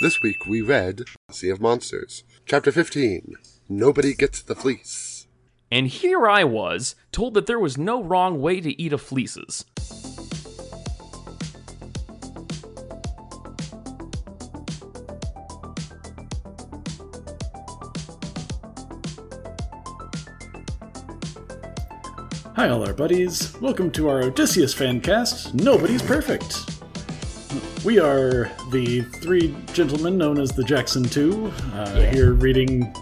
This week we read Sea of Monsters, Chapter 15 Nobody Gets the Fleece. And here I was, told that there was no wrong way to eat a fleeces. Hi, all our buddies. Welcome to our Odysseus fan cast. Nobody's perfect. We are the three gentlemen known as the Jackson Two, uh, here reading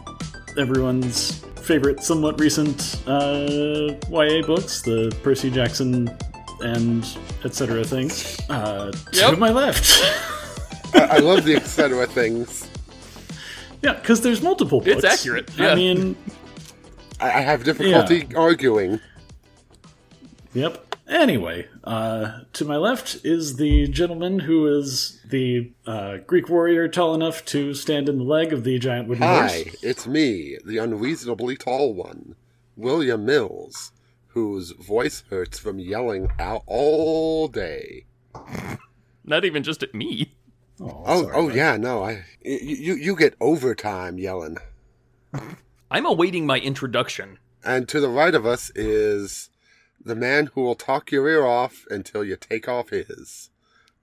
everyone's favorite, somewhat recent uh, YA books, the Percy Jackson and etc. things. Uh, Yep. To my left. I, I love the etc. things. yeah, because there's multiple books. It's accurate, yeah. I mean, I, I have difficulty arguing. Yep. Anyway, uh, to my left is the gentleman who is the uh, Greek warrior tall enough to stand in the leg of the giant wooden Hi, horse. it's me, the unreasonably tall one, William Mills, whose voice hurts from yelling out all day. Not even just at me. Oh, Oh, sorry, oh yeah, no, I you, you you get overtime yelling. I'm awaiting my introduction. And to the right of us is the man who will talk your ear off until you take off his.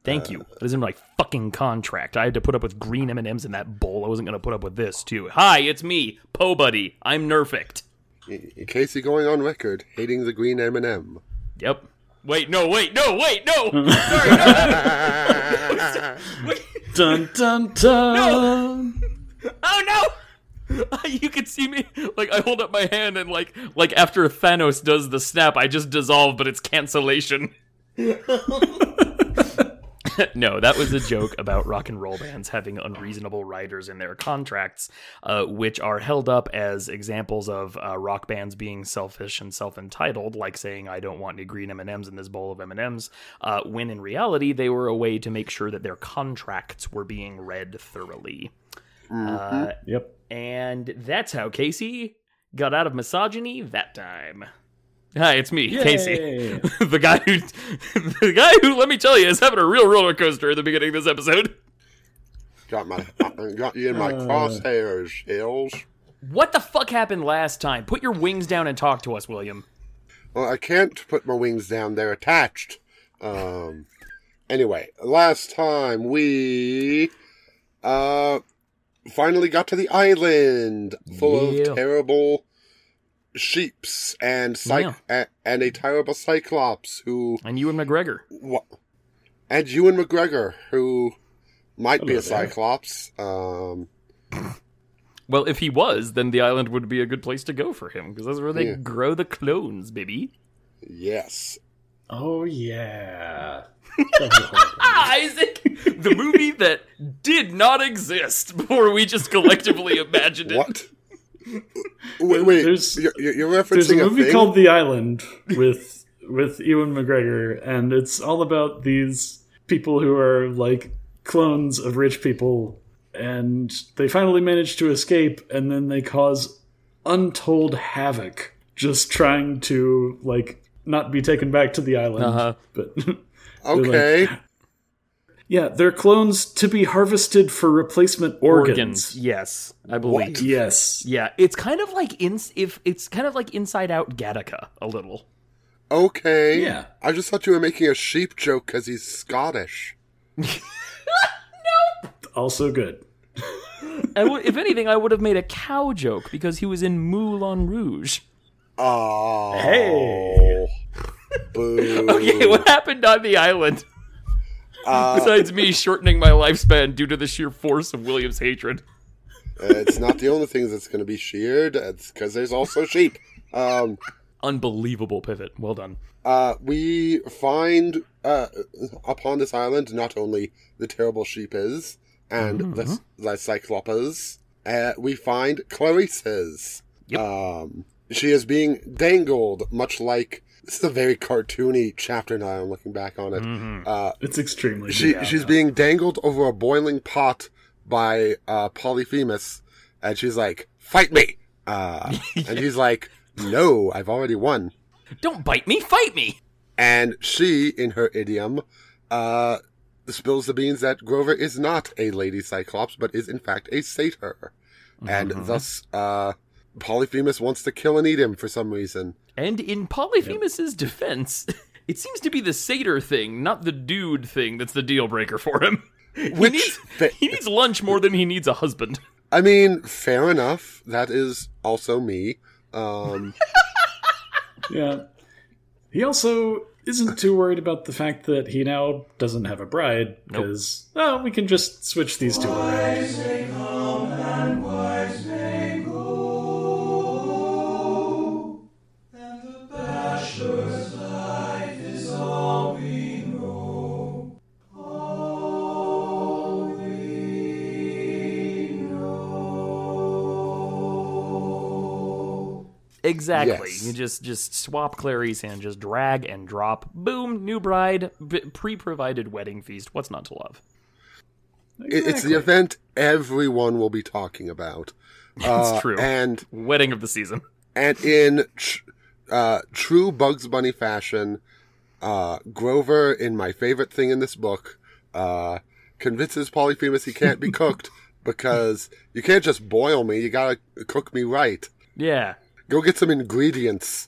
Thank you. That is in my fucking contract. I had to put up with green M&Ms in that bowl. I wasn't going to put up with this, too. Hi, it's me, Po Buddy. I'm Nerfect. In in case you're going on record hating the green M&M. Yep. Wait, no, wait, no, wait, no! Sorry, no! wait. Dun dun dun. Oh no! You can see me like I hold up my hand and like like after Thanos does the snap, I just dissolve, but it's cancellation. no, that was a joke about rock and roll bands having unreasonable writers in their contracts, uh, which are held up as examples of uh, rock bands being selfish and self-entitled, like saying "I don't want any green M and M's in this bowl of M and M's," uh, when in reality they were a way to make sure that their contracts were being read thoroughly. Uh, Yep. and that's how Casey got out of misogyny that time. Hi, it's me, Casey. The guy who the guy who let me tell you is having a real roller coaster at the beginning of this episode. got my uh, got you in my crosshairs, Hills. What the fuck happened last time? Put your wings down and talk to us, William. Well, I can't put my wings down; they're attached. Um. Anyway, last time we uh finally got to the island full Yeah. of terrible sheeps and cy- a- and a terrible cyclops who And Ewan McGregor. wha- and Ewan McGregor who might be a there. cyclops. Um. Well, if he was, then the island would be a good place to go for him because that's where they Yeah. grow the clones, baby. Yes. Oh yeah. Ah, Isaac, the movie that did not exist before we just collectively imagined it. What? wait, wait. There's- you're, you're you're There's a referencing movie thing? called The Island with with Ewan McGregor, and it's all about these people who are like clones of rich people, and they finally manage to escape, and then they cause untold havoc just trying to like not be taken back to the island. Uh-huh. But okay. yeah, they're clones to be harvested for replacement organs. Yes, I believe. Yes. Yeah, it's kind of like in if it's kind of like Inside Out Gattaca a little. Okay. Yeah. I just thought you were making a sheep joke because he's Scottish. Nope. Also good. I if anything, I would have made a cow joke because he was in Moulin Rouge. Oh. Hey. Boo. Okay, what happened on the island? Uh, Besides me shortening my lifespan due to the sheer force of William's hatred. it's not the only thing that's going to be sheared. It's because there's also sheep. Um, Unbelievable pivot. Well done. uh, we find uh, upon this island not only the terrible sheep is and the, the cyclopes, uh, we find Clarisse's. Yep. Um, she is being dangled, much like this is a very cartoony chapter now. I'm looking back on it. Uh, It's extremely she good. she's being dangled over a boiling pot by uh, Polyphemus, and she's like, "Fight me!" Uh, and he's like, "No, I've already won." Don't bite me, fight me. And she, in her idiom, uh, spills the beans that Grover is not a lady Cyclops, but is in fact a satyr. And thus, uh, Polyphemus wants to kill and eat him for some reason. And in Polyphemus's defense, it seems to be the satyr thing, not the dude thing, that's the deal breaker for him. He Which needs, fa- he needs lunch more than he needs a husband. I mean, fair enough. That is also me. Um, Yeah. He also isn't too worried about the fact that he now doesn't have a bride because oh, we can just switch these two around. Exactly. Yes. You just just swap Clary's hand, just drag and drop. Boom, new bride, b- pre-provided wedding feast. What's not to love? it- it's the event everyone will be talking about. Uh, true. And Wedding of the season. and in tr- uh, true Bugs Bunny fashion, uh, Grover, in my favorite thing in this book, uh, convinces Polyphemus he can't be cooked because you can't just boil me. You gotta cook me right. Yeah, Go get some ingredients.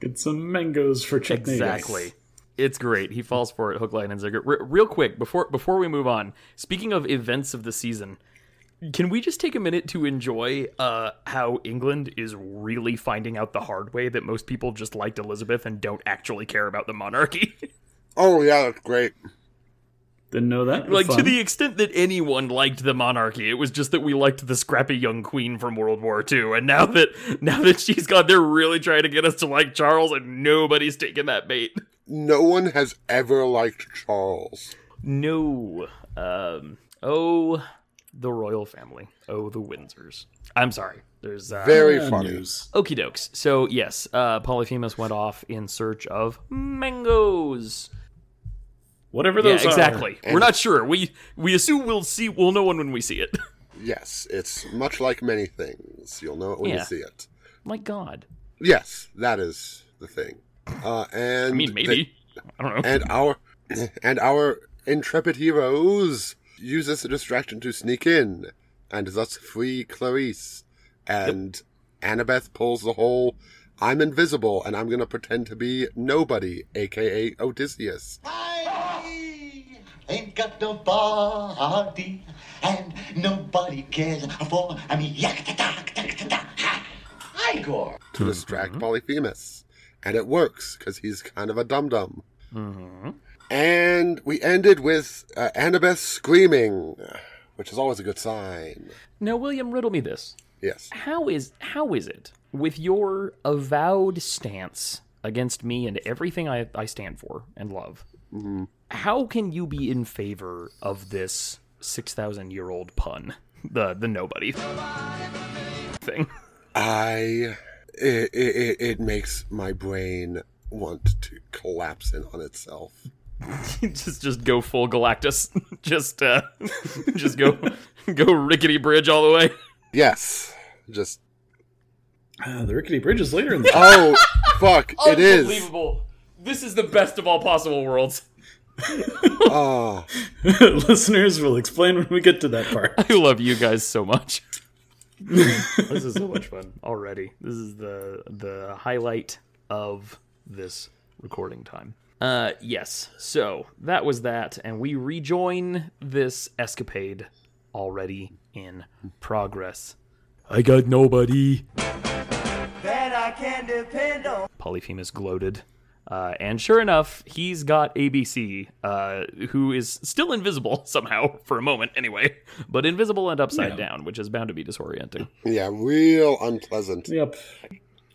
Get some mangoes for chutney. exactly. It's great. He falls for it, hook, line, and sinker. Re- real quick before before we move on. Speaking of events of the season, can we just take a minute to enjoy uh, how England is really finding out the hard way that most people just liked Elizabeth and don't actually care about the monarchy? Oh yeah, that's great. Didn't know that. like to the extent that anyone liked the monarchy it was just that we liked the scrappy young queen from world war ii and now that now that she's gone they're really trying to get us to like charles and nobody's taking that bait No one has ever liked Charles. no um oh the royal family oh the windsors i'm sorry there's uh Very funny. news. okie dokes so yes uh polyphemus went off in search of mangoes Whatever yeah those are. exactly And- we're not sure we we assume we'll see we'll know one when we see it Yes, it's much like many things. You'll know it when Yeah. you see it. my god Yes, that is the thing. Uh, and i mean maybe i don't know and our and our intrepid heroes use this distraction to sneak in and thus free Clarisse. And Annabeth pulls the whole I'm invisible and I'm gonna pretend to be nobody, aka Odysseus. I ain't got nobody, and nobody cares for me. Yakata-ta, ha. Igor. to distract Polyphemus. Mhm. And it works, because he's kind of a dum dum. Mm-hmm. And we ended with uh, Annabeth screaming, which is always a good sign. Now, William, riddle me this: Yes. How is how is it with your avowed stance against me and everything I, I stand for and love? Mm-hmm. How can you be in favor of this six thousand year old pun, the the nobody thing? I. It, it, it makes my brain want to collapse in on itself. just just go full Galactus, just uh, just go go rickety bridge all the way. Yes. Just. Ah, the rickety bridge is later in the Oh, fuck. It is. Unbelievable. This is the best of all possible worlds. Oh. Listeners will explain when we get to that part. I love you guys so much. this is so much fun already. This is the the highlight of this recording time. Uh yes. So, that was that and we rejoin this escapade already in progress. I got nobody. that I can depend on. Polyphemus gloated. Uh, and sure enough, he's got ABC, uh, who is still invisible somehow, for a moment anyway, but invisible and upside Yeah. down, which is bound to be disorienting. Yeah, real unpleasant. Yep.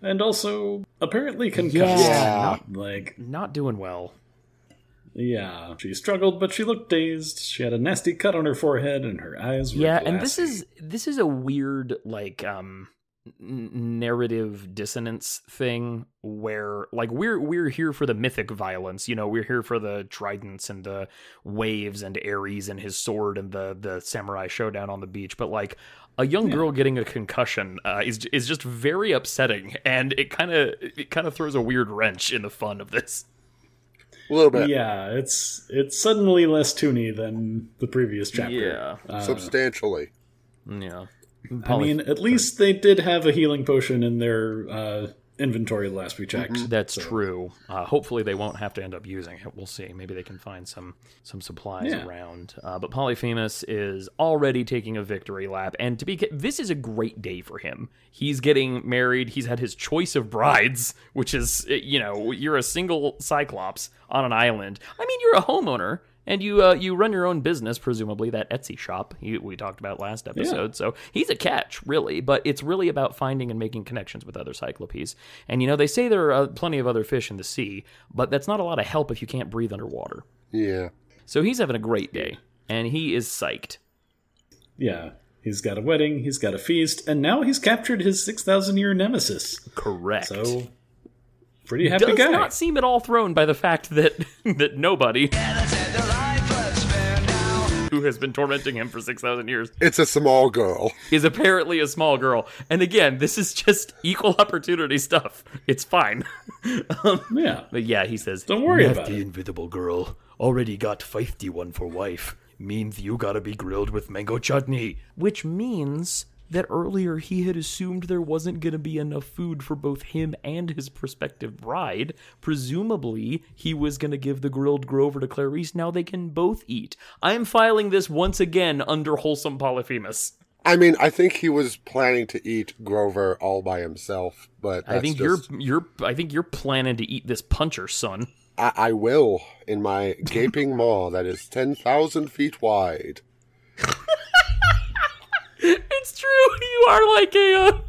And also, apparently concussed. Yeah. Like, Not doing well. yeah. She struggled, but she looked dazed. She had a nasty cut on her forehead, and her eyes were Yeah, and this is this is a weird like um n- narrative dissonance thing where like we're we're here for the mythic violence you know we're here for the tridents and the waves and ares and his sword and the the samurai showdown on the beach but like a young girl getting a concussion uh, is is just very upsetting and it kind of it kind of throws a weird wrench in the fun of this A little bit. Yeah, it's it's suddenly less toony than the previous chapter. Yeah. Uh, Substantially. Yeah. I mean, at least they did have a healing potion in their uh, inventory last we checked. That's true. Uh, hopefully, they won't have to end up using it. We'll see. Maybe they can find some some supplies Yeah. around. Uh, but Polyphemus is already taking a victory lap, and to be this is a great day for him. He's getting married. He's had his choice of brides, which is uh, you know you're a single Cyclops on an island. I mean, you're a homeowner. And you uh, you run your own business, presumably that Etsy shop you, we talked about last episode. So he's a catch, really. But it's really about finding and making connections with other cyclopes. And you know they say there are uh, plenty of other fish in the sea, but that's not a lot of help if you can't breathe underwater. Yeah. So he's having a great day, and he is psyched. Yeah, he's got a wedding, he's got a feast, and now he's captured his six thousand year nemesis. Correct. So, pretty happy does guy. Does not seem at all thrown by the fact that that nobody who has been tormenting him for 6000 years. It's a small girl. is apparently a small girl. And again this is just equal opportunity stuff. It's fine. Um, yeah, but yeah he says Don't worry "Left about the it." invisible girl. Already got feisty one for wife. Means you gotta be grilled with mango chutney. Which means that earlier he had assumed there wasn't going to be enough food for both him and his prospective bride. Presumably, he was going to give the grilled Grover to Clarisse. Now they can both eat. I'm filing this once again under wholesome Polyphemus. I mean, I think he was planning to eat Grover all by himself, but I think just- you're you're I think you're planning to eat this puncher, son. I, I will in my gaping maw that is ten thousand feet wide. It's true. You are like a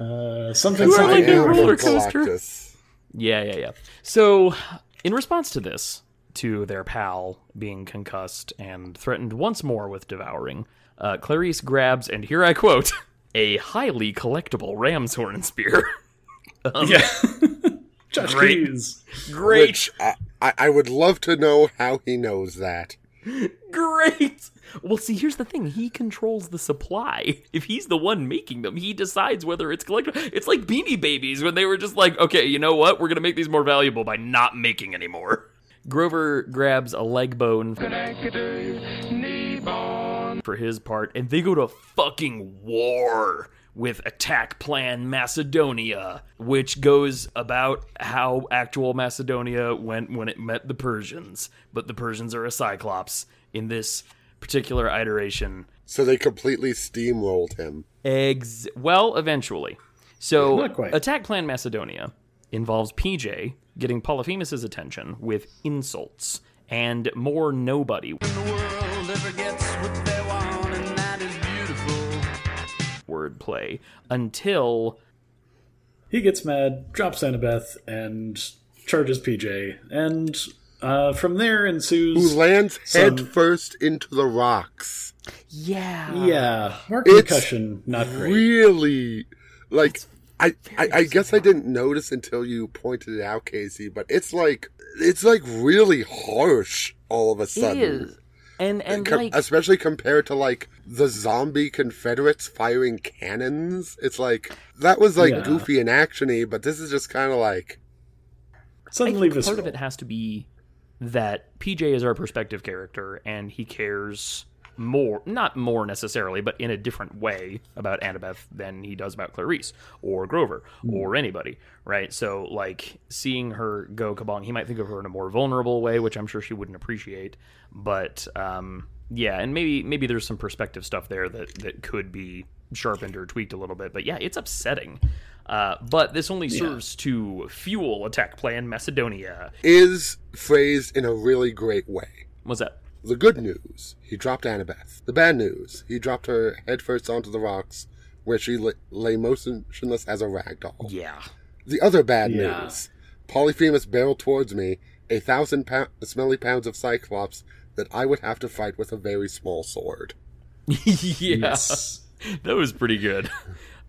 uh, uh, something. You are like a roller coaster. Galactus. Yeah, yeah, yeah. So, in response to this, to their pal being concussed and threatened once more with devouring, uh, Clarisse grabs, and here I quote, a highly collectible ram's horn spear. yeah. Josh Great. Keys. Great, Which I, I, I would love to know how he knows that. Great. Well, see, here's the thing. He controls the supply. If he's the one making them, he decides whether it's collectible. It's like Beanie Babies when they were just like, okay, you know what? We're going to make these more valuable by not making anymore. Grover grabs a leg bone for his part, and they go to fucking war with Attack Plan Macedonia, which goes about how actual Macedonia went when it met the Persians. But the Persians are a Cyclops in this particular iteration. So they completely steamrolled him. Ex- well, eventually. So, Attack Plan Macedonia involves PJ getting Polyphemus's attention with insults and more nobody wordplay until He gets mad, drops Annabeth, and charges PJ. And uh, from there ensues Who lands Some- head first into the rocks. yeah, Yeah, more It's concussion, not great. Really, like I, I, I guess I didn't notice until you pointed it out, Casey. But it's like it's like really harsh all of a it sudden. is. And and Com- like especially compared to like the zombie Confederates firing cannons. It's like that was like Yeah. goofy and actiony, but this is just kind of like I Suddenly think part visceral. of it has to be that PJ is our perspective character and he cares more, not more necessarily, but in a different way about Annabeth than he does about Clarisse or Grover or anybody, right? So, like, seeing her go kabong, he might think of her in a more vulnerable way, which I'm sure she wouldn't appreciate. But, um, yeah, and maybe maybe there's some perspective stuff there that, that could be sharpened or tweaked a little bit. But yeah, it's upsetting. Uh, but this only serves to fuel attack plan Macedonia. is phrased in a really great way. What's that? The good news, he dropped Annabeth. The bad news, he dropped her headfirst onto the rocks, where she la- lay motionless as a rag doll. Yeah. The other bad Yeah. news, Polyphemus barreled towards me a thousand pou- smelly pounds of Cyclops that I would have to fight with a very small sword. yeah. Yes. That was pretty good.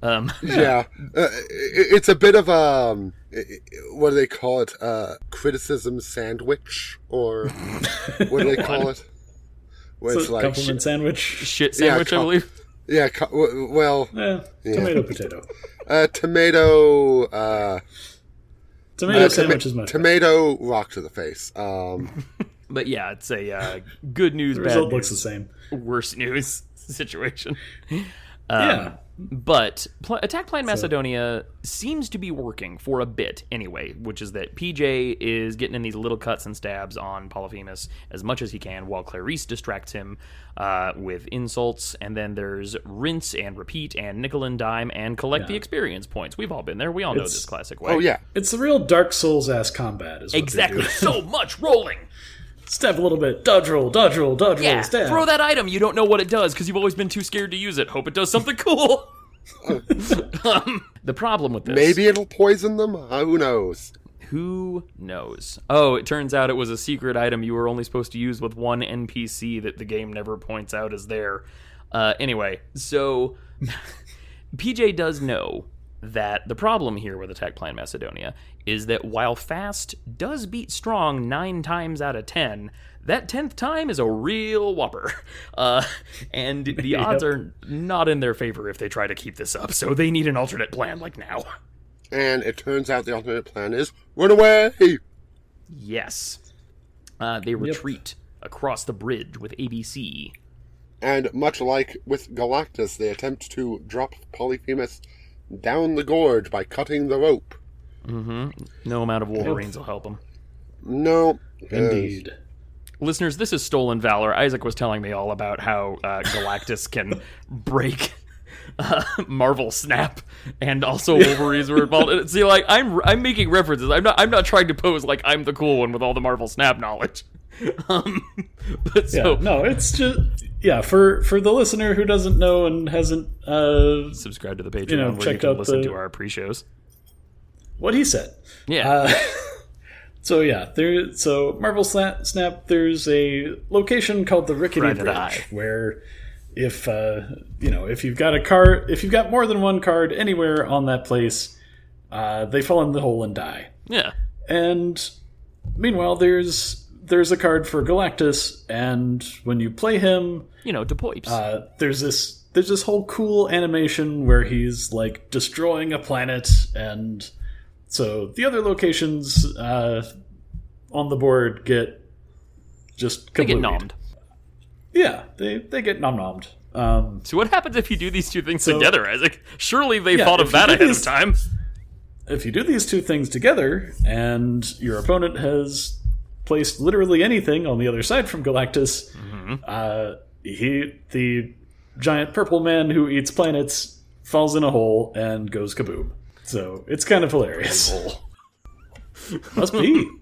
Um, Yeah, uh, i- it's a bit of um, i- i- what do they call it? Uh, criticism sandwich, or what do they call it? Where So, it's like, compliment sandwich. shit Yeah, sandwich, I believe. yeah, co- well, Eh, tomato, potato. uh, tomato, uh, Tomato Uh, toma- sandwich is much tomato rock to the face. Um, But yeah, it's a uh, good news, The bad result looks the same. worse news situation. yeah. But Pl- Attack Plan Macedonia seems to be working for a bit anyway, which is that PJ is getting in these little cuts and stabs on Polyphemus as much as he can, while Clarisse distracts him uh, with insults. And then there's rinse and repeat and nickel and dime and collect the experience points. We've all been there. We all know this classic way. oh yeah, It's the real Dark Souls ass combat. Is what Exactly. So much rolling. Step a little bit, dodge roll, dodge roll, dodge Yeah, roll, stab. throw that item. You don't know what it does because you've always been too scared to use it. Hope it does something cool. um, the problem with this, maybe it'll poison them. Who knows? who knows? Oh, it turns out it was a secret item you were only supposed to use with one NPC that the game never points out is there. Uh, anyway, so PJ does know that the problem here with Attack Plan Macedonia is that while fast does beat strong nine times out of ten, that tenth time is a real whopper. Uh, and the odds are not in their favor if they try to keep this up, so they need an alternate plan like now. And it turns out the alternate plan is run away. Yes. Uh, they retreat across the bridge with ABC. And much like with Galactus, they attempt to drop Polyphemus down the gorge by cutting the rope. No amount of Wolverines will help them. No, Indeed. Listeners, this is Stolen Valor. Isaac was telling me all about how uh, Galactus can break uh, Marvel Snap, and also Wolverines were involved. See, like I'm, I'm making references. I'm not, I'm not trying to pose like I'm the cool one with all the Marvel Snap knowledge. Um, but Yeah, no, it's just yeah for for the listener who doesn't know and hasn't uh subscribe to the Patreon You know, you checked out listen the- to our pre-shows. what he said. Yeah, Uh, so yeah, there. So Marvel Snap, Snap. There's a location called the Rickety Private Bridge where, if uh, you know, if you've got a card, if you've got more than one card anywhere on that place, uh, they fall in the hole and die. yeah. And meanwhile, there's there's a card for Galactus, and when you play him, You know, DePoips. uh, there's this there's this whole cool animation where he's like destroying a planet and so the other locations uh, on the board get just they get nommed. yeah they they get nom nommed um, So what happens if you do these two things So- together, Isaac? Surely they Yeah, thought of that ahead these- of time. if you do these two things together and your opponent has placed literally anything on the other side from Galactus, uh, he the giant purple man who eats planets falls in a hole and goes kaboom. So it's kind of hilarious. Must be long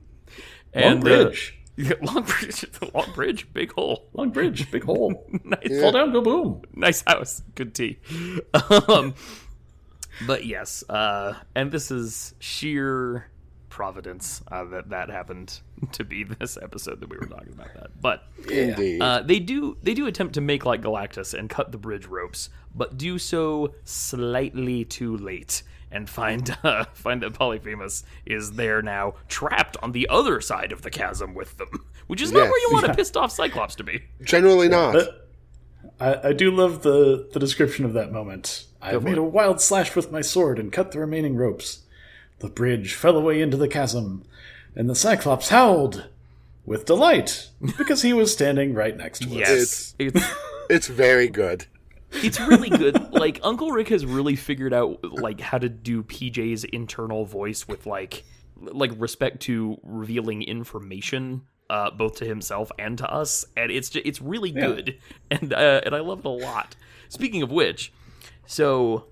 And, uh, bridge, long bridge, long bridge, big hole. long bridge, big hole. Nice, Fall down, go boom. nice house, good tea. Um, but yes, uh, and this is sheer providence uh, that that happened to be this episode that we were talking about that. But indeed. uh, they do they do attempt to make like Galactus and cut the bridge ropes, but do so slightly too late and find uh, find that Polyphemus is there now, trapped on the other side of the chasm with them, which is not where you want Yeah. a pissed off Cyclops to be. Generally not. But I, I do love the, the description of that moment. I made a wild slash with my sword and cut the remaining ropes. The bridge fell away into the chasm, and the Cyclops howled with delight because he was standing right next to us. Yes, it's it's very good. it's really good. Like Uncle Rick has really figured out like how to do PJ's internal voice with like like respect to revealing information uh, both to himself and to us, and it's ju- it's really good, and uh, and I love it a lot. Speaking of which, so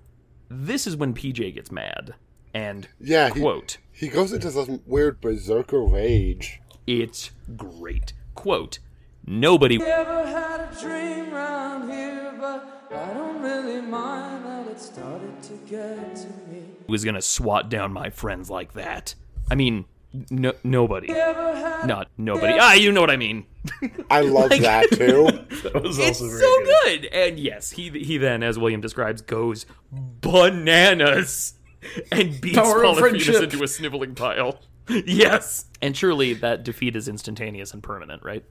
this is when PJ gets mad and Yeah, he, quote he goes into some weird berserker rage. it's great quote nobody Ever had a dream round here, but I don't really mind that it started to get to me. was gonna swat down my friends like that. I mean, no, nobody. Not nobody. Ah, you know what I mean. I love that too. That was It's also very so good. good. And yes, he he then, as William describes, goes bananas and beats Power of Polyphemus into a sniveling pile. Yes, and surely that defeat is instantaneous and permanent, right?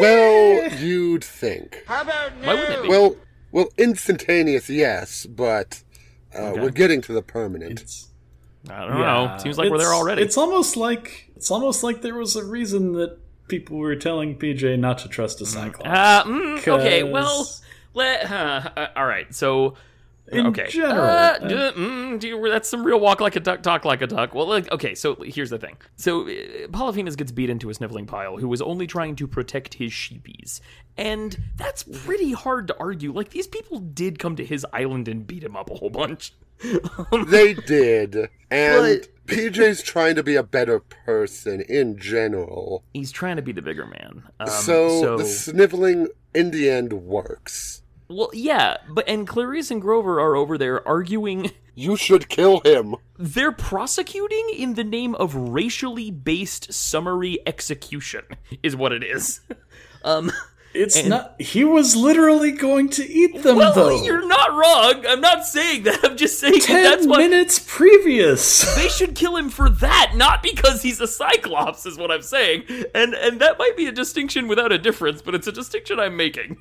Well, you'd think. Why wouldn't it be? Well, well, instantaneous, yes, but uh, we're getting to the permanent. It's I don't know. Seems like we're there already. It's almost like it's almost like there was a reason that people were telling PJ not to trust a Cyclops. Uh, mm, okay, well, let. Uh, uh, all right, so. In okay. general, Uh, d- mm, do you- that's some real walk like a duck, talk like a duck. Well, like, okay, so here's the thing. So uh, Polyphemus gets beat into a sniveling pile who was only trying to protect his sheepies. And that's pretty hard to argue. Like, these people did come to his island and beat him up a whole bunch. They did. And But- PJ's trying to be a better person in general. He's trying to be the bigger man. Um, so, so the sniveling in the end works. Well, yeah, but and Clarisse and Grover are over there arguing You should kill him. They're prosecuting in the name of racially based summary execution, is what it is. Um, it's not. He was literally going to eat them, well, though. you're not wrong. I'm not saying that. I'm just saying that Ten that's what minutes previous. they should kill him for that, not because he's a Cyclops, is what I'm saying. And and that might be a distinction without a difference, but it's a distinction I'm making.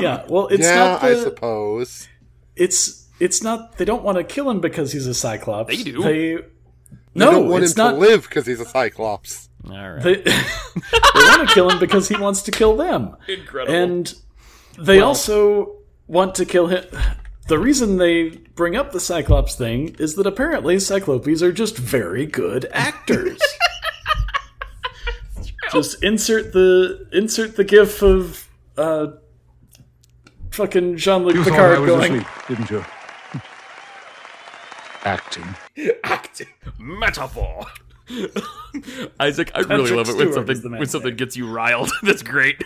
Yeah. Well, it's yeah, not. The, I suppose. It's it's not. They don't want to kill him because he's a Cyclops. They do. They. You No, don't want it's him not. to live because he's a Cyclops. All right. They, they want to kill him because he wants to kill them. Incredible. And they also want to kill him. The reason they bring up the Cyclops thing is that apparently Cyclopes are just very good actors. just insert the insert the gif of uh fucking Jean-Luc You thought I Picard was going asleep, didn't you? Acting. acting metaphor. Isaac, I really love it when Stewart something is the man's when something gets you riled. That's great.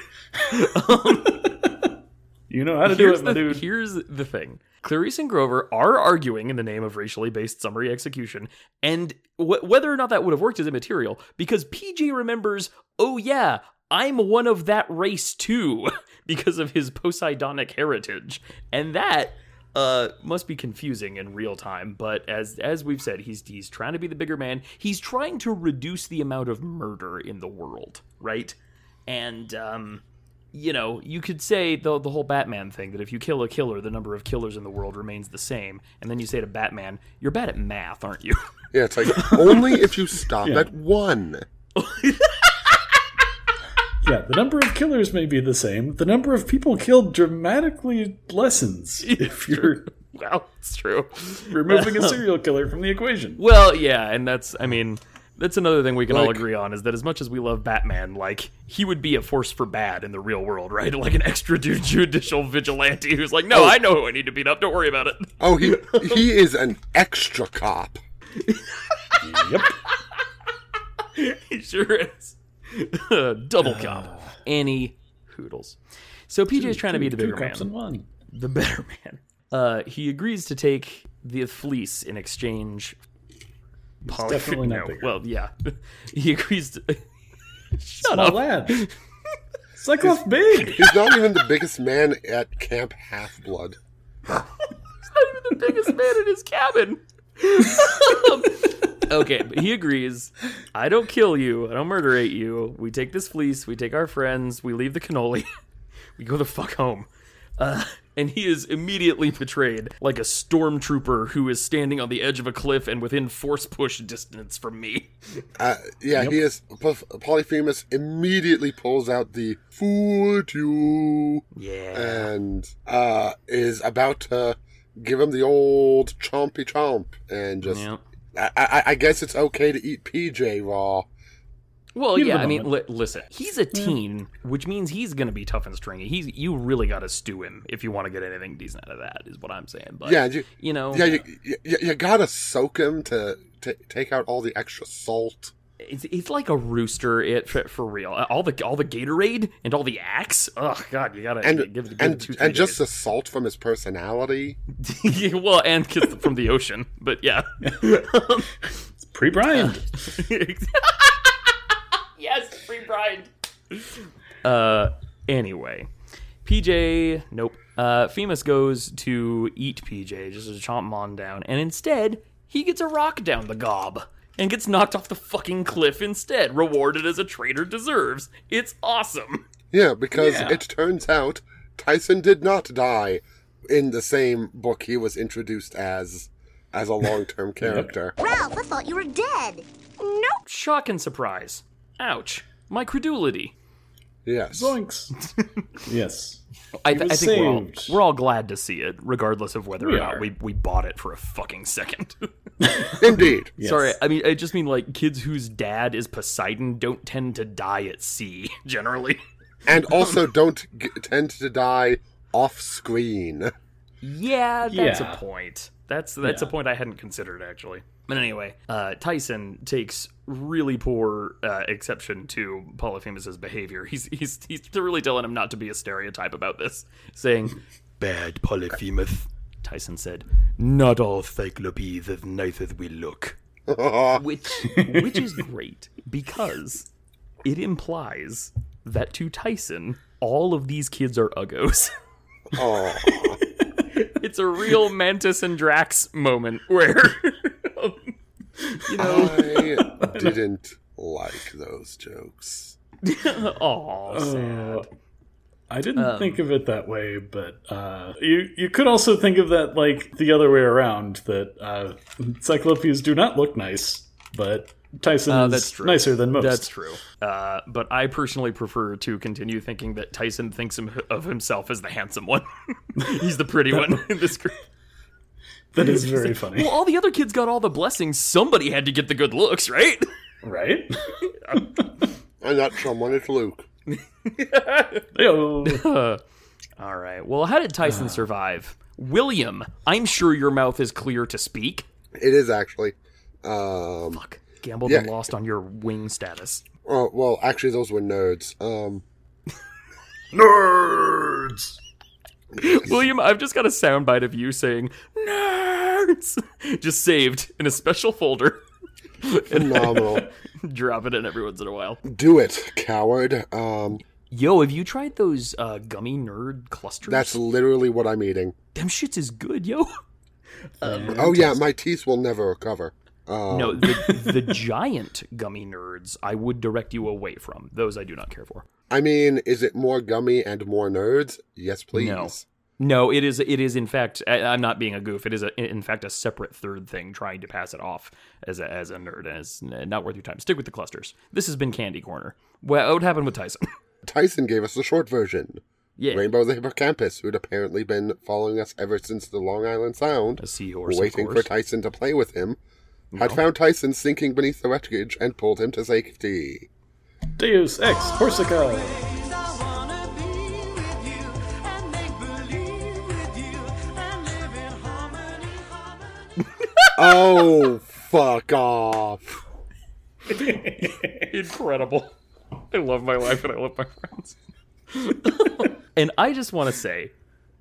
You know how to do here's it, my the, dude. Here's the thing. Clarisse and Grover are arguing in the name of racially based summary execution, and wh- whether or not that would have worked is immaterial because PG remembers, oh yeah, I'm one of that race too, because of his Poseidonic heritage, and that uh, must be confusing in real time. But as as we've said, he's he's trying to be the bigger man. He's trying to reduce the amount of murder in the world, right? And um, you know, you could say the the whole Batman thing that if you kill a killer, the number of killers in the world remains the same. And then you say to Batman, "You're bad at math, aren't you?" Yeah, it's like only if you stop at one. Yeah, the number of killers may be the same. The number of people killed dramatically lessens if you're well, it's true. removing a serial killer from the equation. Well, yeah, and that's I mean, that's another thing we can all agree on is that as much as we love Batman, like he would be a force for bad in the real world, right? Like an extrajudicial vigilante who's like, "No, oh. I know who I need to beat up. Don't worry about it." Oh, he he is an extra cop. Yep. he sure is. Double cop. Any hoodles. So PJ's trying to be the bigger cops in man. one. The better man. Uh, he agrees to take the fleece in exchange. Poly- definitely not no, bigger. Well, yeah. He agrees to. Shut Small up. lad. Cyclops big. He's not even the biggest man at Camp Half Blood. He's not even the biggest man in his cabin. Okay, but he agrees. I don't kill you. I don't murderate you. We take this fleece. We take our friends. We leave the cannoli. we go the fuck home. Uh, and he is immediately betrayed like a stormtrooper who is standing on the edge of a cliff and within force push distance from me. Uh, yeah, he is. Polyphemus immediately pulls out the "fool you" Yeah. and uh, is about to give him the old chompy chomp, and just. Yeah. I, I, I guess it's okay to eat PJ raw. Well, Heat yeah. I mean, li- listen. He's a hmm. teen, which means he's going to be tough and stringy. He's you really got to stew him if you want to get anything decent out of that. Is what I'm saying. But Yeah, you, you know, yeah, you, you, you gotta soak him to, to take out all the extra salt. It's, it's like a rooster. It for, for real. All the all the Gatorade and all the axe. Oh God, you gotta And give, give it and two, three and just the salt from his personality. well, and kiss from the ocean. But yeah. it's Pre-brined. yes, free bride. Uh, anyway, PJ, nope. Uh, Femus goes to eat PJ just to chomp him on down, and instead he gets a rock down the gob and gets knocked off the fucking cliff instead, rewarded as a traitor deserves. It's awesome. Yeah, because Yeah. it turns out Tyson did not die in the same book he was introduced as. as a long-term character. Ralph, I thought you were dead. Nope. Shock and surprise. Ouch. My credulity. Yes. Zoinks. yes. I, th- I think we're all, we're all glad to see it, regardless of whether We or not are. we, we bought it for a fucking second. Indeed. Yes. Sorry, I mean, I just mean like kids whose dad is Poseidon don't tend to die at sea, generally. And also don't g- tend to die off-screen. Yeah, that's Yeah. a point. That's that's a point I hadn't considered actually. But anyway, uh, Tyson takes really poor uh, exception to Polyphemus's behavior. He's he's he's really telling him not to be a stereotype about this, saying, "Bad Polyphemus." Tyson said, "Not all Cyclopes as nice as we look," which which is great because it implies that to Tyson, all of these kids are uggos. It's a real Mantis and Drax moment where you know I didn't like those jokes. oh sad. Uh, I didn't think of it that way, but uh, you you could also think of that like the other way around. That uh, Cyclopes do not look nice, but Tyson Uh, that's true. nicer than most. That's true. Uh, but I personally prefer to continue thinking that Tyson thinks of himself as the handsome one. He's the pretty one in this group. That is very funny, Well, all the other kids got all the blessings. Somebody had to get the good looks, right? right? And that someone is Luke. Yo. All right. Well, how did Tyson survive? William, I'm sure your mouth is clear to speak. It is actually. Um, Fuck. Gambled Yeah. and lost on your wing status. oh, well, actually, those were nerds. Um, Nerds. William, I've just got a soundbite of you saying "nerds," just saved in a special folder. phenomenal. Drop it in every once in a while. Do it, coward. Um, Yo, have you tried those uh, gummy nerd clusters? that's literally what I'm eating. them shits is good, yo. Oh yeah, my teeth will never recover. Um, No, the, the giant gummy nerds I would direct you away from. Those I do not care for. I mean, is it more gummy and more nerds? Yes, please. No. No, it is. It is in fact. I, I'm not being a goof. It is a, in fact a separate third thing, trying to pass it off as a, as a nerd, and it's not worth your time. Stick with the clusters. This has been Candy Corner. Well, what happened with Tyson? Tyson gave us the short version. yeah, Rainbow the Hippocampus, who'd apparently been following us ever since the Long Island Sound, a seahorse, waiting of for. Tyson to play with him, had found Tyson sinking beneath the wreckage and pulled him to safety. Deus Ex Corsica. I wanna be with you and make believe with you and live in harmony, harmony. Oh, fuck off. incredible. I love my life and I love my friends. and I just want to say,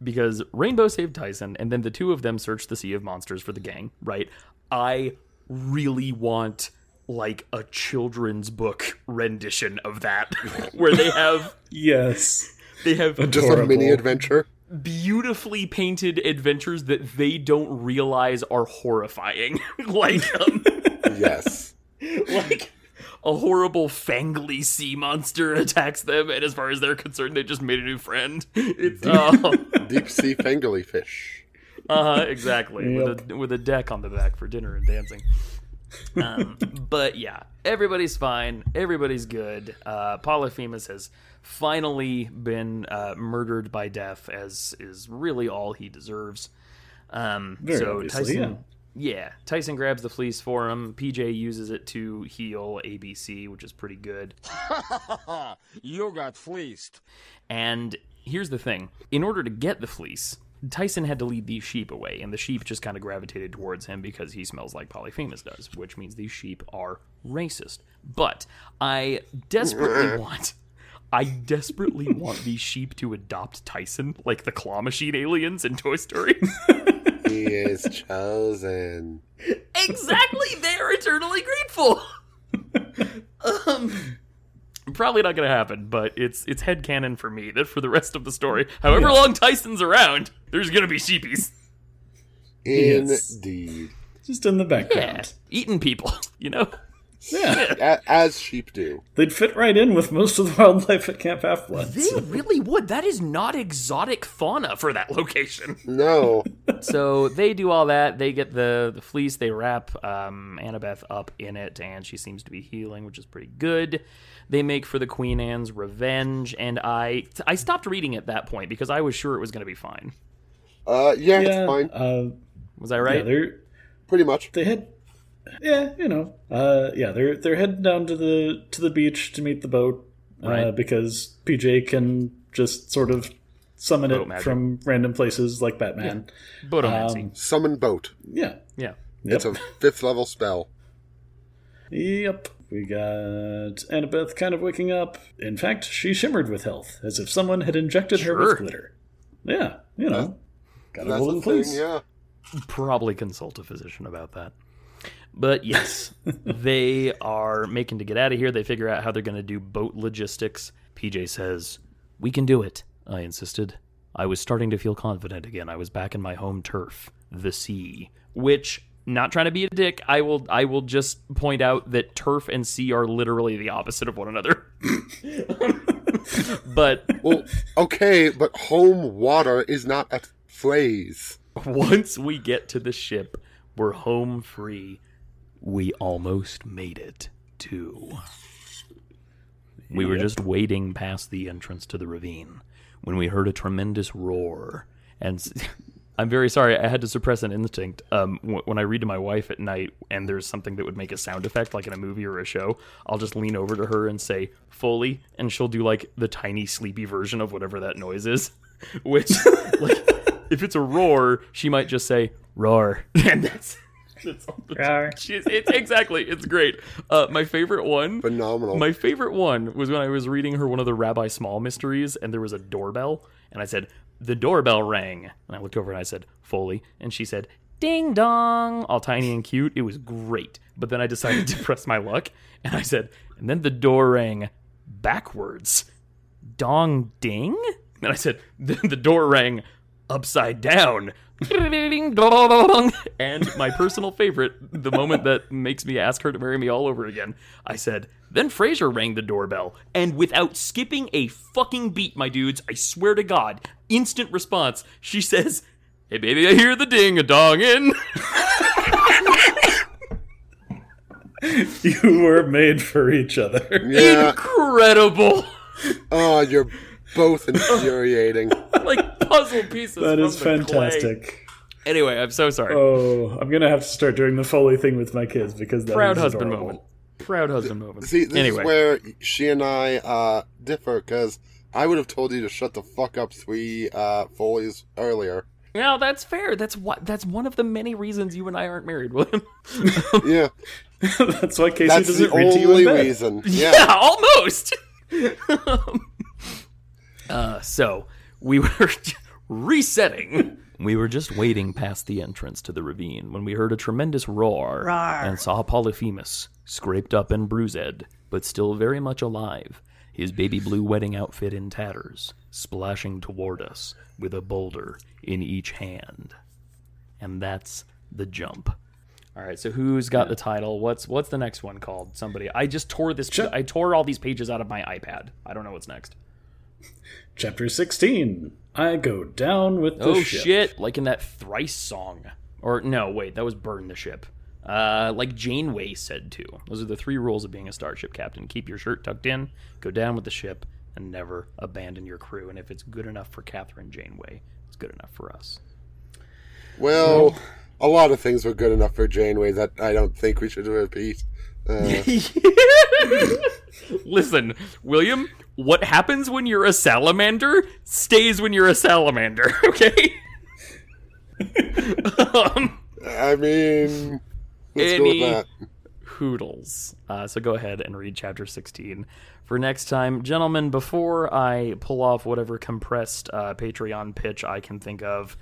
because Rainbow saved Tyson, and then the two of them searched the Sea of Monsters for the gang, right? I really want like a children's book rendition of that, where they have Yes. they have Just a mini adventure. beautifully painted adventures that they don't realize are horrifying, like um, Yes. like a horrible fangly sea monster attacks them, and as far as they're concerned, they just made a new friend. It's oh, Deep sea fangly fish. Uh, huh. exactly with a with a deck on the back for dinner and dancing. Um, but yeah, everybody's fine. Everybody's good. Uh, Polyphemus has finally been uh, murdered by death, as is really all he deserves. Um, Very so obviously, Tyson, yeah, Tyson grabs the fleece for him. PJ uses it to heal ABC, which is pretty good. You got fleeced. And here's the thing in order to get the fleece, Tyson had to lead these sheep away, and the sheep just kind of gravitated towards him because he smells like Polyphemus does, which means these sheep are racist. But I desperately want. I desperately want these sheep to adopt Tyson like the claw machine aliens in Toy Story. He is chosen. exactly, they're eternally grateful. um, probably not going to happen, but it's it's head headcanon for me that for the rest of the story, however long Tyson's around, there's going to be sheepies. Yes. Indeed. Just in the Yeah, background. eating people, you know. Yeah, as sheep do. they'd fit right in with most of the wildlife at Camp Half Blood. They really would. That is not exotic fauna for that location. No. so they do all that. They get the, the fleece. They wrap um, Annabeth up in it, and she seems to be healing, which is pretty good. They make for the Queen Anne's revenge, and I I stopped reading at that point because I was sure it was going to be fine. Uh, yeah, Yeah, it's fine. Uh, Was I right? they're Pretty much. they head. Yeah, you know, uh, yeah, they're they're heading down to the to the beach to meet the boat, uh, Right. because PJ can just sort of summon Boat it magic. from random places like Batman. Bodomancy. Um, Summon boat. Yeah, yeah. yep. It's a fifth level spell. Yep. We got Annabeth kind of waking up. In fact, she shimmered with health, as if someone had injected her with glitter. Yeah, you know. Got a That's golden the thing, yeah. probably consult a physician about that. But yes, they are making to get out of here. They figure out how they're going to do boat logistics. PJ says, We can do it, I insisted. I was starting to feel confident again. I was back in my home turf, the sea. Which, not trying to be a dick, I will I will just point out that turf and sea are literally the opposite of one another. but Well, okay, but home water is not a phrase. once we get to the ship, we're home free. We almost made it, too. We were just wading past the entrance to the ravine when we heard a tremendous roar. And I'm very sorry, I had to suppress an instinct. Um, w- when I read to my wife at night and there's something that would make a sound effect, like in a movie or a show, I'll just lean over to her and say, Foley, and she'll do like the tiny, sleepy version of whatever that noise is. Which, like, if it's a roar, she might just say, roar. And that's. that's all the Roar. She's, it's exactly, it's great. Uh, my favorite one Phenomenal. my favorite one was when I was reading her one of the Rabbi Small mysteries, and there was a doorbell, and I said, "The doorbell rang," and I looked over and I said, "Foley," and she said, "Ding dong," all tiny and cute. It was great, but then I decided to press my luck, and I said, and then the door rang backwards, dong ding, and I said, then the door rang upside down. And my personal favorite, the moment that makes me ask her to marry me all over again, I said, then Fraser rang the doorbell, and without skipping a fucking beat, my dudes, I swear to God, instant response, she says, Hey baby, I hear the ding a dongin. You were made for each other. yeah. Incredible. Oh, you're both infuriating. like puzzle pieces. That from is the clay. fantastic. Anyway, I'm so sorry. Oh, I'm gonna have to start doing the Foley thing with my kids because that Proud is husband adorable. moment. Proud husband moment. See, this anyway, is where she and I uh, differ because I would have told you to shut the fuck up three uh, Foley's earlier. no, that's fair. That's what. That's one of the many reasons you and I aren't married, William. Yeah, That's why Casey that's doesn't the read to you in only reason. Yeah, Yeah. almost. Uh, so we were resetting. We were just wading past the entrance to the ravine when we heard a tremendous roar and saw Polyphemus, scraped up and bruised, but still very much alive, his baby blue wedding outfit in tatters, splashing toward us with a boulder in each hand. And that's the jump. All right, so who's got the title? What's what's the next one called? Somebody. I just tore this. Ch- I tore all these pages out of my iPad. I don't know what's next. Chapter 16. I go down with the oh ship. shit! Like in that thrice song, or no, wait, that was burn the ship. Uh, like Janeway said too. Those are the three rules of being a starship captain: keep your shirt tucked in, go down with the ship, and never abandon your crew. And if it's good enough for Kathryn Janeway, it's good enough for us. Well, a lot of things were good enough for Janeway that I don't think we should repeat. Uh, Listen, William, what happens when you're a salamander stays when you're a salamander, okay? um, I mean, Any- go with that. hoodles. Uh, so go ahead and read chapter 16 for next time. Gentlemen, before I pull off whatever compressed uh, Patreon pitch I can think of,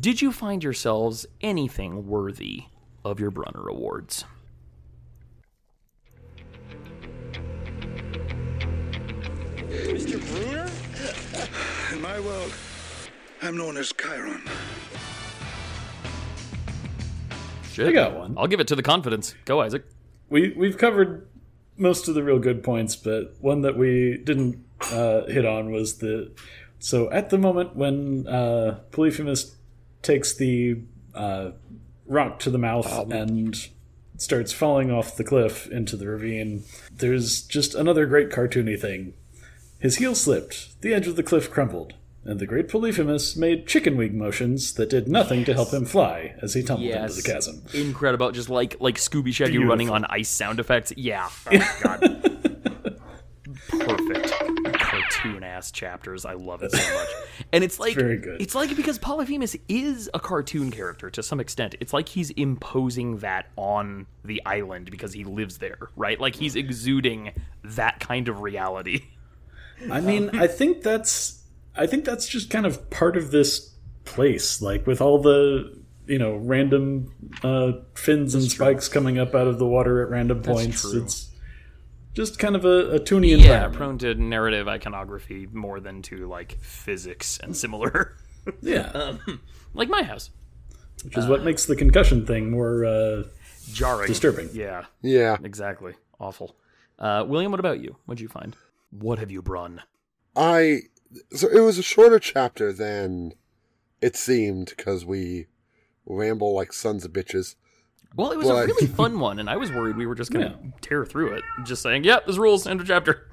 did you find yourselves anything worthy of your Brunner Awards? Mr. Brunner? In my world, I'm known as Chiron. Shit. I got one. I'll give it to the confidence. Go, Isaac. we we've covered most of the real good points, but one that we didn't uh, hit on was the so at the moment when uh, Polyphemus takes the uh, rock to the mouth and starts falling off the cliff into the ravine, there's just another great cartoony thing. His heel slipped, the edge of the cliff crumpled, and the great Polyphemus made chicken wing motions that did nothing to help him fly as he tumbled into the chasm. Incredible, just like like Scooby Shaggy Beautiful. running on ice sound effects. Yeah. Oh, God. Perfect. Cartoon ass chapters. I love it so much. And it's like very good. it's like because Polyphemus is a cartoon character to some extent. It's like he's imposing that on the island because he lives there, right? Like he's exuding that kind of reality. I mean, I think that's I think that's just kind of part of this place, like with all the you know random uh, fins and spikes coming up out of the water at random points. true. It's just kind of a, a toony Yeah, environment. prone to narrative iconography more than to like physics and similar. yeah, like my house. which is what makes the concussion thing more. Uh, Jarring. Disturbing. Yeah. Yeah. Exactly. Awful. Uh, William, what about you? What'd you find? What have you brun? I so it was a shorter chapter than it seemed because we ramble like sons of bitches. Well, it was But- a really fun one, and I was worried we were just going to tear through it. Just saying, yep, this rules, end of chapter.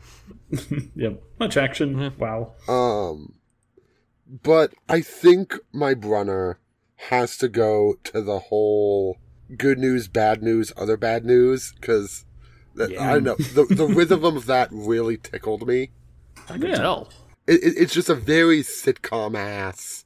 yep, much action. Wow. Um, but I think my Brunner has to go to the whole good news, bad news, other bad news because I know the the rhythm of that really tickled me. I can Yeah. tell. It, it, it's just a very sitcom ass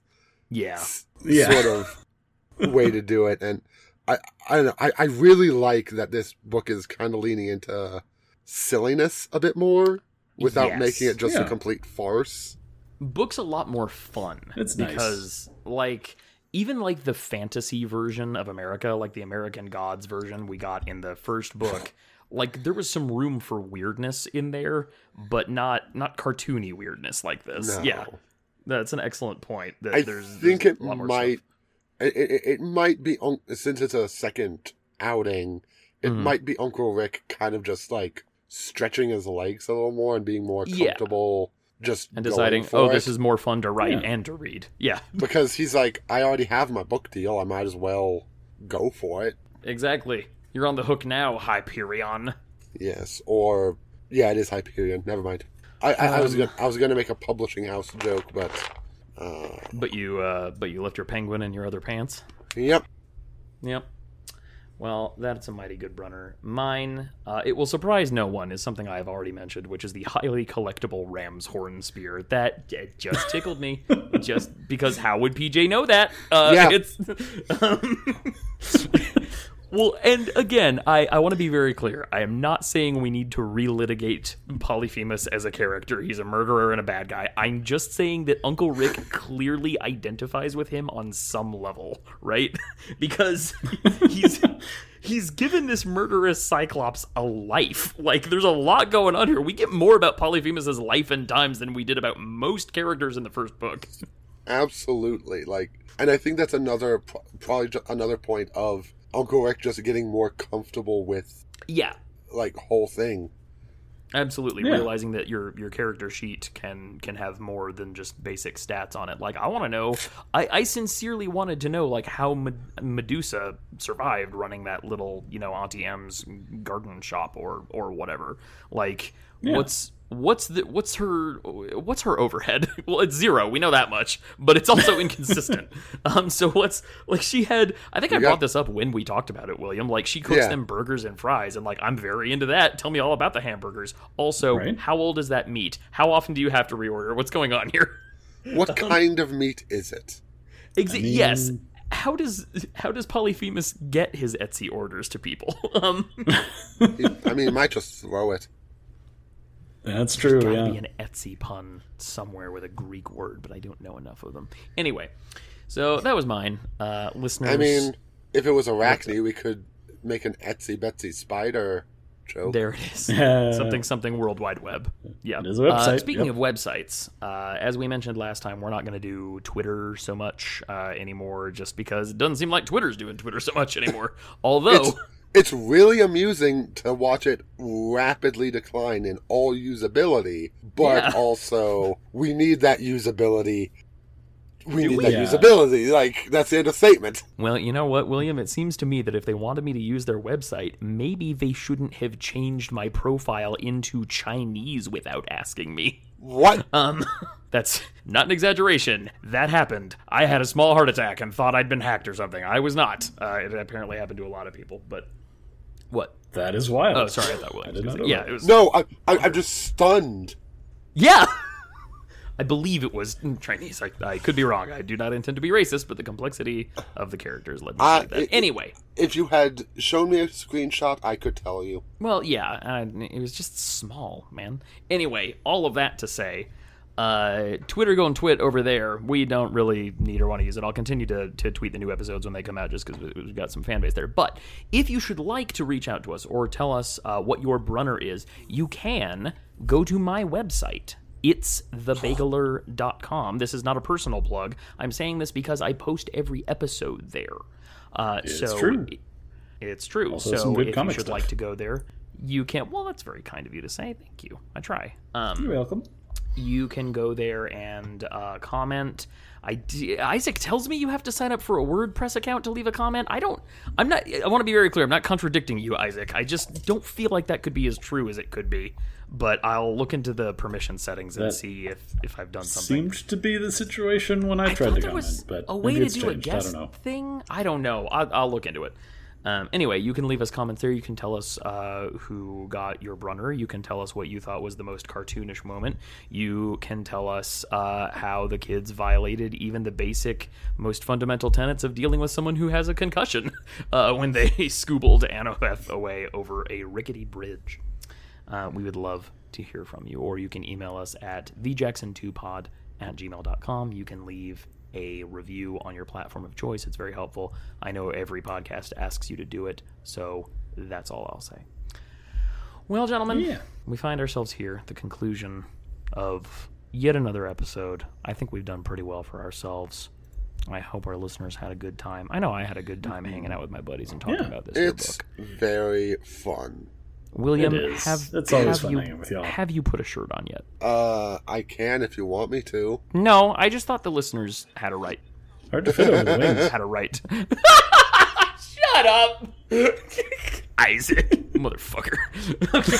Yeah. Yeah. sort of way to do it, and I I don't know I, I really like that this book is kind of leaning into silliness a bit more without Yes. making it just Yeah. a complete farce. book's a lot more fun. It's nice. because like even like the fantasy version of America, like the American Gods version we got in the first book, like there was some room for weirdness in there, but not not cartoony weirdness like this. No. Yeah. That's an excellent point. That I there's, think there's it a lot more might. It, it, it might be un- since it's a second outing. It Mhm. might be Uncle Rick kind of just like stretching his legs a little more and being more Yeah. comfortable. Just and going deciding, for oh, it. this is more fun to write Yeah. and to read. Yeah, because he's like, I already have my book deal. I might as well go for it. exactly. You're on the hook now, Hyperion. Yes, or yeah, it is Hyperion. Never mind. I, I, I was Um, gonna I was gonna make a publishing house joke, but uh, But you, uh, but you left your penguin in your other pants. yep. Yep. Well, that's a mighty good runner. Mine, uh, it will surprise no one, is something I have already mentioned, which is the highly collectible Ram's Horn Spear. That just tickled me, just because how would PJ know that? Uh, Yeah. It's. Um, well, and again, I, I want to be very clear. I am not saying we need to relitigate Polyphemus as a character. He's a murderer and a bad guy. I'm just saying that Uncle Rick clearly identifies with him on some level, right? because he's he's given this murderous Cyclops a life. Like there's a lot going on here. We get more about Polyphemus's life and times than we did about most characters in the first book. Absolutely. Like, and I think that's another probably another point of Uncle Rick just getting more comfortable with Yeah, like whole thing. Absolutely, Yeah. realizing that your your character sheet can can have more than just basic stats on it. Like I want to know, I, I sincerely wanted to know like how Med- Medusa survived running that little you know Aunty Em's garden shop or or whatever. Like Yeah. what's what's the what's her what's her overhead? well, it's zero. We know that much, but it's also inconsistent. um, so what's like she had? I think I got- brought this up when we talked about it, William. Like she cooks Yeah. them burgers and fries, and like I'm very into that. Tell me all about the hamburgers. Also, Right. how old is that meat? How often do you have to reorder? What's going on here? What kind of meat is it? Exa- mean- yes. How does how does Polyphemus get his Etsy orders to people? Um, He- I mean, he might just throw it. That's true. gotta Yeah. be an Etsy pun somewhere with a Greek word, but I don't know enough of them. Anyway, so that was mine, uh, listeners. I mean, if it was Arachne, we could make an Etsy Betsy spider joke. There it is. Something something World Wide Web. Yeah. It is a website, Uh, speaking yep. of websites, uh, as we mentioned last time, we're not going to do Twitter so much uh, anymore, just because it doesn't seem like Twitter's doing Twitter so much anymore. Although, It's, it's really amusing to watch it rapidly decline in all usability, but Yeah. also we need that usability. We need that Yeah. usability. Like that's the end of statement. Well, you know what, William? It seems to me that if they wanted me to use their website, maybe they shouldn't have changed my profile into Chinese without asking me. What? Um, that's not an exaggeration. That happened. I had a small heart attack and thought I'd been hacked or something. I was not. Uh, it apparently happened to a lot of people. But what? That is wild. Oh, sorry. I thought William. I did was not know yeah, that. it was. No, I, I, I'm just stunned. Yeah. I believe it was Chinese. I, I could be wrong. I do not intend to be racist, but the complexity of the characters led me to Uh, believe that. it- anyway, If you had shown me a screenshot, I could tell you. Well, yeah, uh, it was just small, man. Anyway, all of that to say, uh, Twitter going twit over there. We don't really need or want to use it. I'll continue to, to tweet the new episodes when they come out just because we've got some fan base there. But if you should like to reach out to us or tell us uh, what your brunner is, you can go to my website. It's thebageler.com. This is not a personal plug. I'm saying this because I post every episode there. Uh, It's so true. It's true. Also so if you should stuff. like to go there, you can. Well, that's very kind of you to say. Thank you. I try. Um, You're welcome. You can go there and uh, comment. I d- Isaac tells me you have to sign up for a WordPress account to leave a comment. I don't. I'm not. I want to be very clear. I'm not contradicting you, Isaac. I just don't feel like that could be as true as it could be. But I'll look into the permission settings and That see if if I've done something. Seemed to be the situation when I, I tried thought to there comment, was but a way to do changed. a I guest know. thing. I don't know. I'll, I'll look into it. Um, anyway, you can leave us comments there. You can tell us uh, who got your brunner. You can tell us what you thought was the most cartoonish moment. You can tell us uh, how the kids violated even the basic, most fundamental tenets of dealing with someone who has a concussion uh, when they scoobled Annabeth away over a rickety bridge. Uh, we would love to hear from you, or you can email us at thejackson2pod at gmail.com. You can leave a review on your platform of choice. It's very helpful. I know every podcast asks you to do it, so that's all I'll say. Well, gentlemen, Yeah. we find ourselves here, the conclusion of yet another episode. I think we've done pretty well for ourselves. I hope our listeners had a good time. I know I had a good time hanging out with my buddies and talking Yeah. about this It's book. very fun. William, It is. have It's always have fun you, hanging with y'all. Have you put a shirt on yet? Uh, I can if you want me to. No, I just thought the listeners had a right. Hard to fit over the wings. Had a right. Shut up, Isaac, motherfucker. Okay.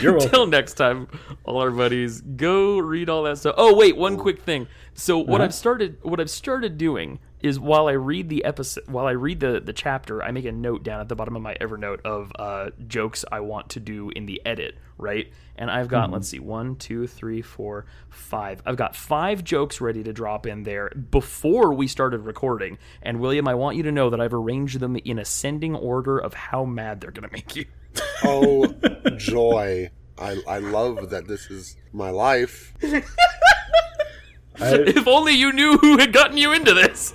You're welcome. Until next time, all our buddies, go read all that stuff. Oh wait, one quick thing. So what Uh-huh. I've started, what I've started doing is while I read the episode, while I read the the chapter, I make a note down at the bottom of my Evernote of uh, jokes I want to do in the edit, right? And I've got let's see, one, two, three, four, five. I've got five jokes ready to drop in there before we started recording. And William, I want you to know that I've arranged them in ascending order of how mad they're gonna make you. Oh, joy. I, I love that this is my life. I, if only you knew who had gotten you into this.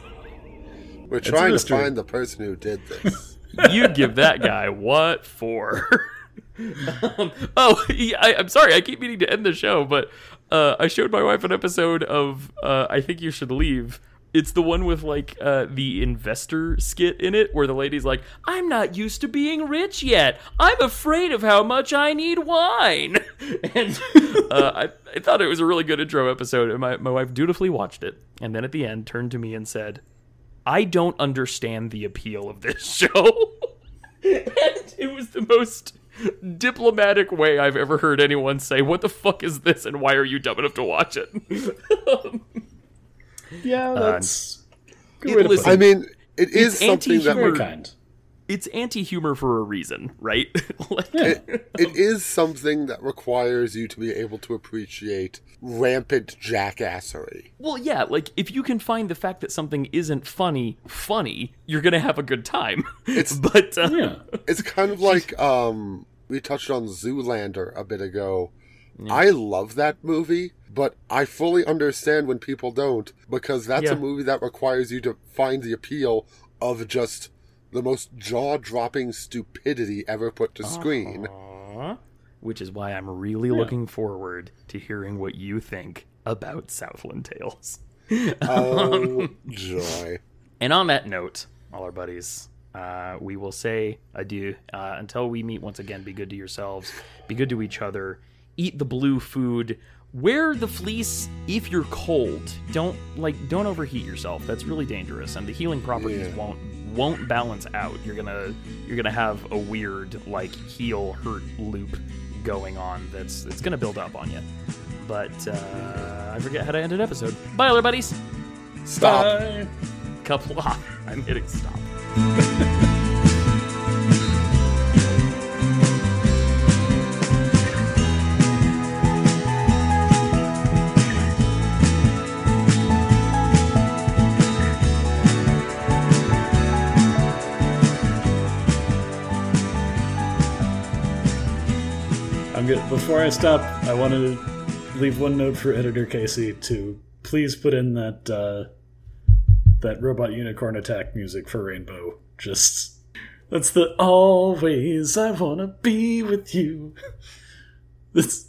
We're a trying to find the person who did this. You'd give that guy what for? um, oh, yeah, I, I'm sorry. I keep meaning to end the show, but uh, I showed my wife an episode of uh, I Think You Should Leave. It's the one with like uh, the investor skit in it, where the lady's like, "I'm not used to being rich yet. I'm afraid of how much I need wine." and uh, I, I thought it was a really good intro episode, and my, my wife dutifully watched it, and then at the end turned to me and said, I don't understand the appeal of this show. and it was the most diplomatic way I've ever heard anyone say, What the fuck is this and why are you dumb enough to watch it? yeah, uh, that's good it way to was- put I mean, it is It's something that anti-humor. Very kind. It's anti humor for a reason, right? like, it, it is something that requires you to be able to appreciate rampant jackassery. Well, yeah, like if you can find the fact that something isn't funny funny, you're gonna have a good time. It's- but uh, Yeah. It's kind of like um we touched on Zoolander a bit ago. I love that movie, but I fully understand when people don't because that's Yeah. a movie that requires you to find the appeal of just the most jaw-dropping stupidity ever put to screen. Aw. which is why I'm really looking forward to hearing what you think about Southland Tales. Oh joy. And on that note, all our buddies, uh, we will say adieu. Uh, until we meet once again, be good to yourselves, be good to each other, eat the blue food. Wear the fleece if you're cold. Don't like don't overheat yourself. That's really dangerous, and the healing properties Yeah. won't won't balance out. You're gonna you're gonna have a weird like heal hurt loop going on. That's that's gonna build up on you. But uh, I forget how to end an episode. Bye, other buddies. Stop. Bye. Couple. I'm hitting stop. Before I stop, I want to leave one note for editor Casey to please put in that uh, that robot unicorn attack music for Rainbow. Just that's the always I wanna be with you. This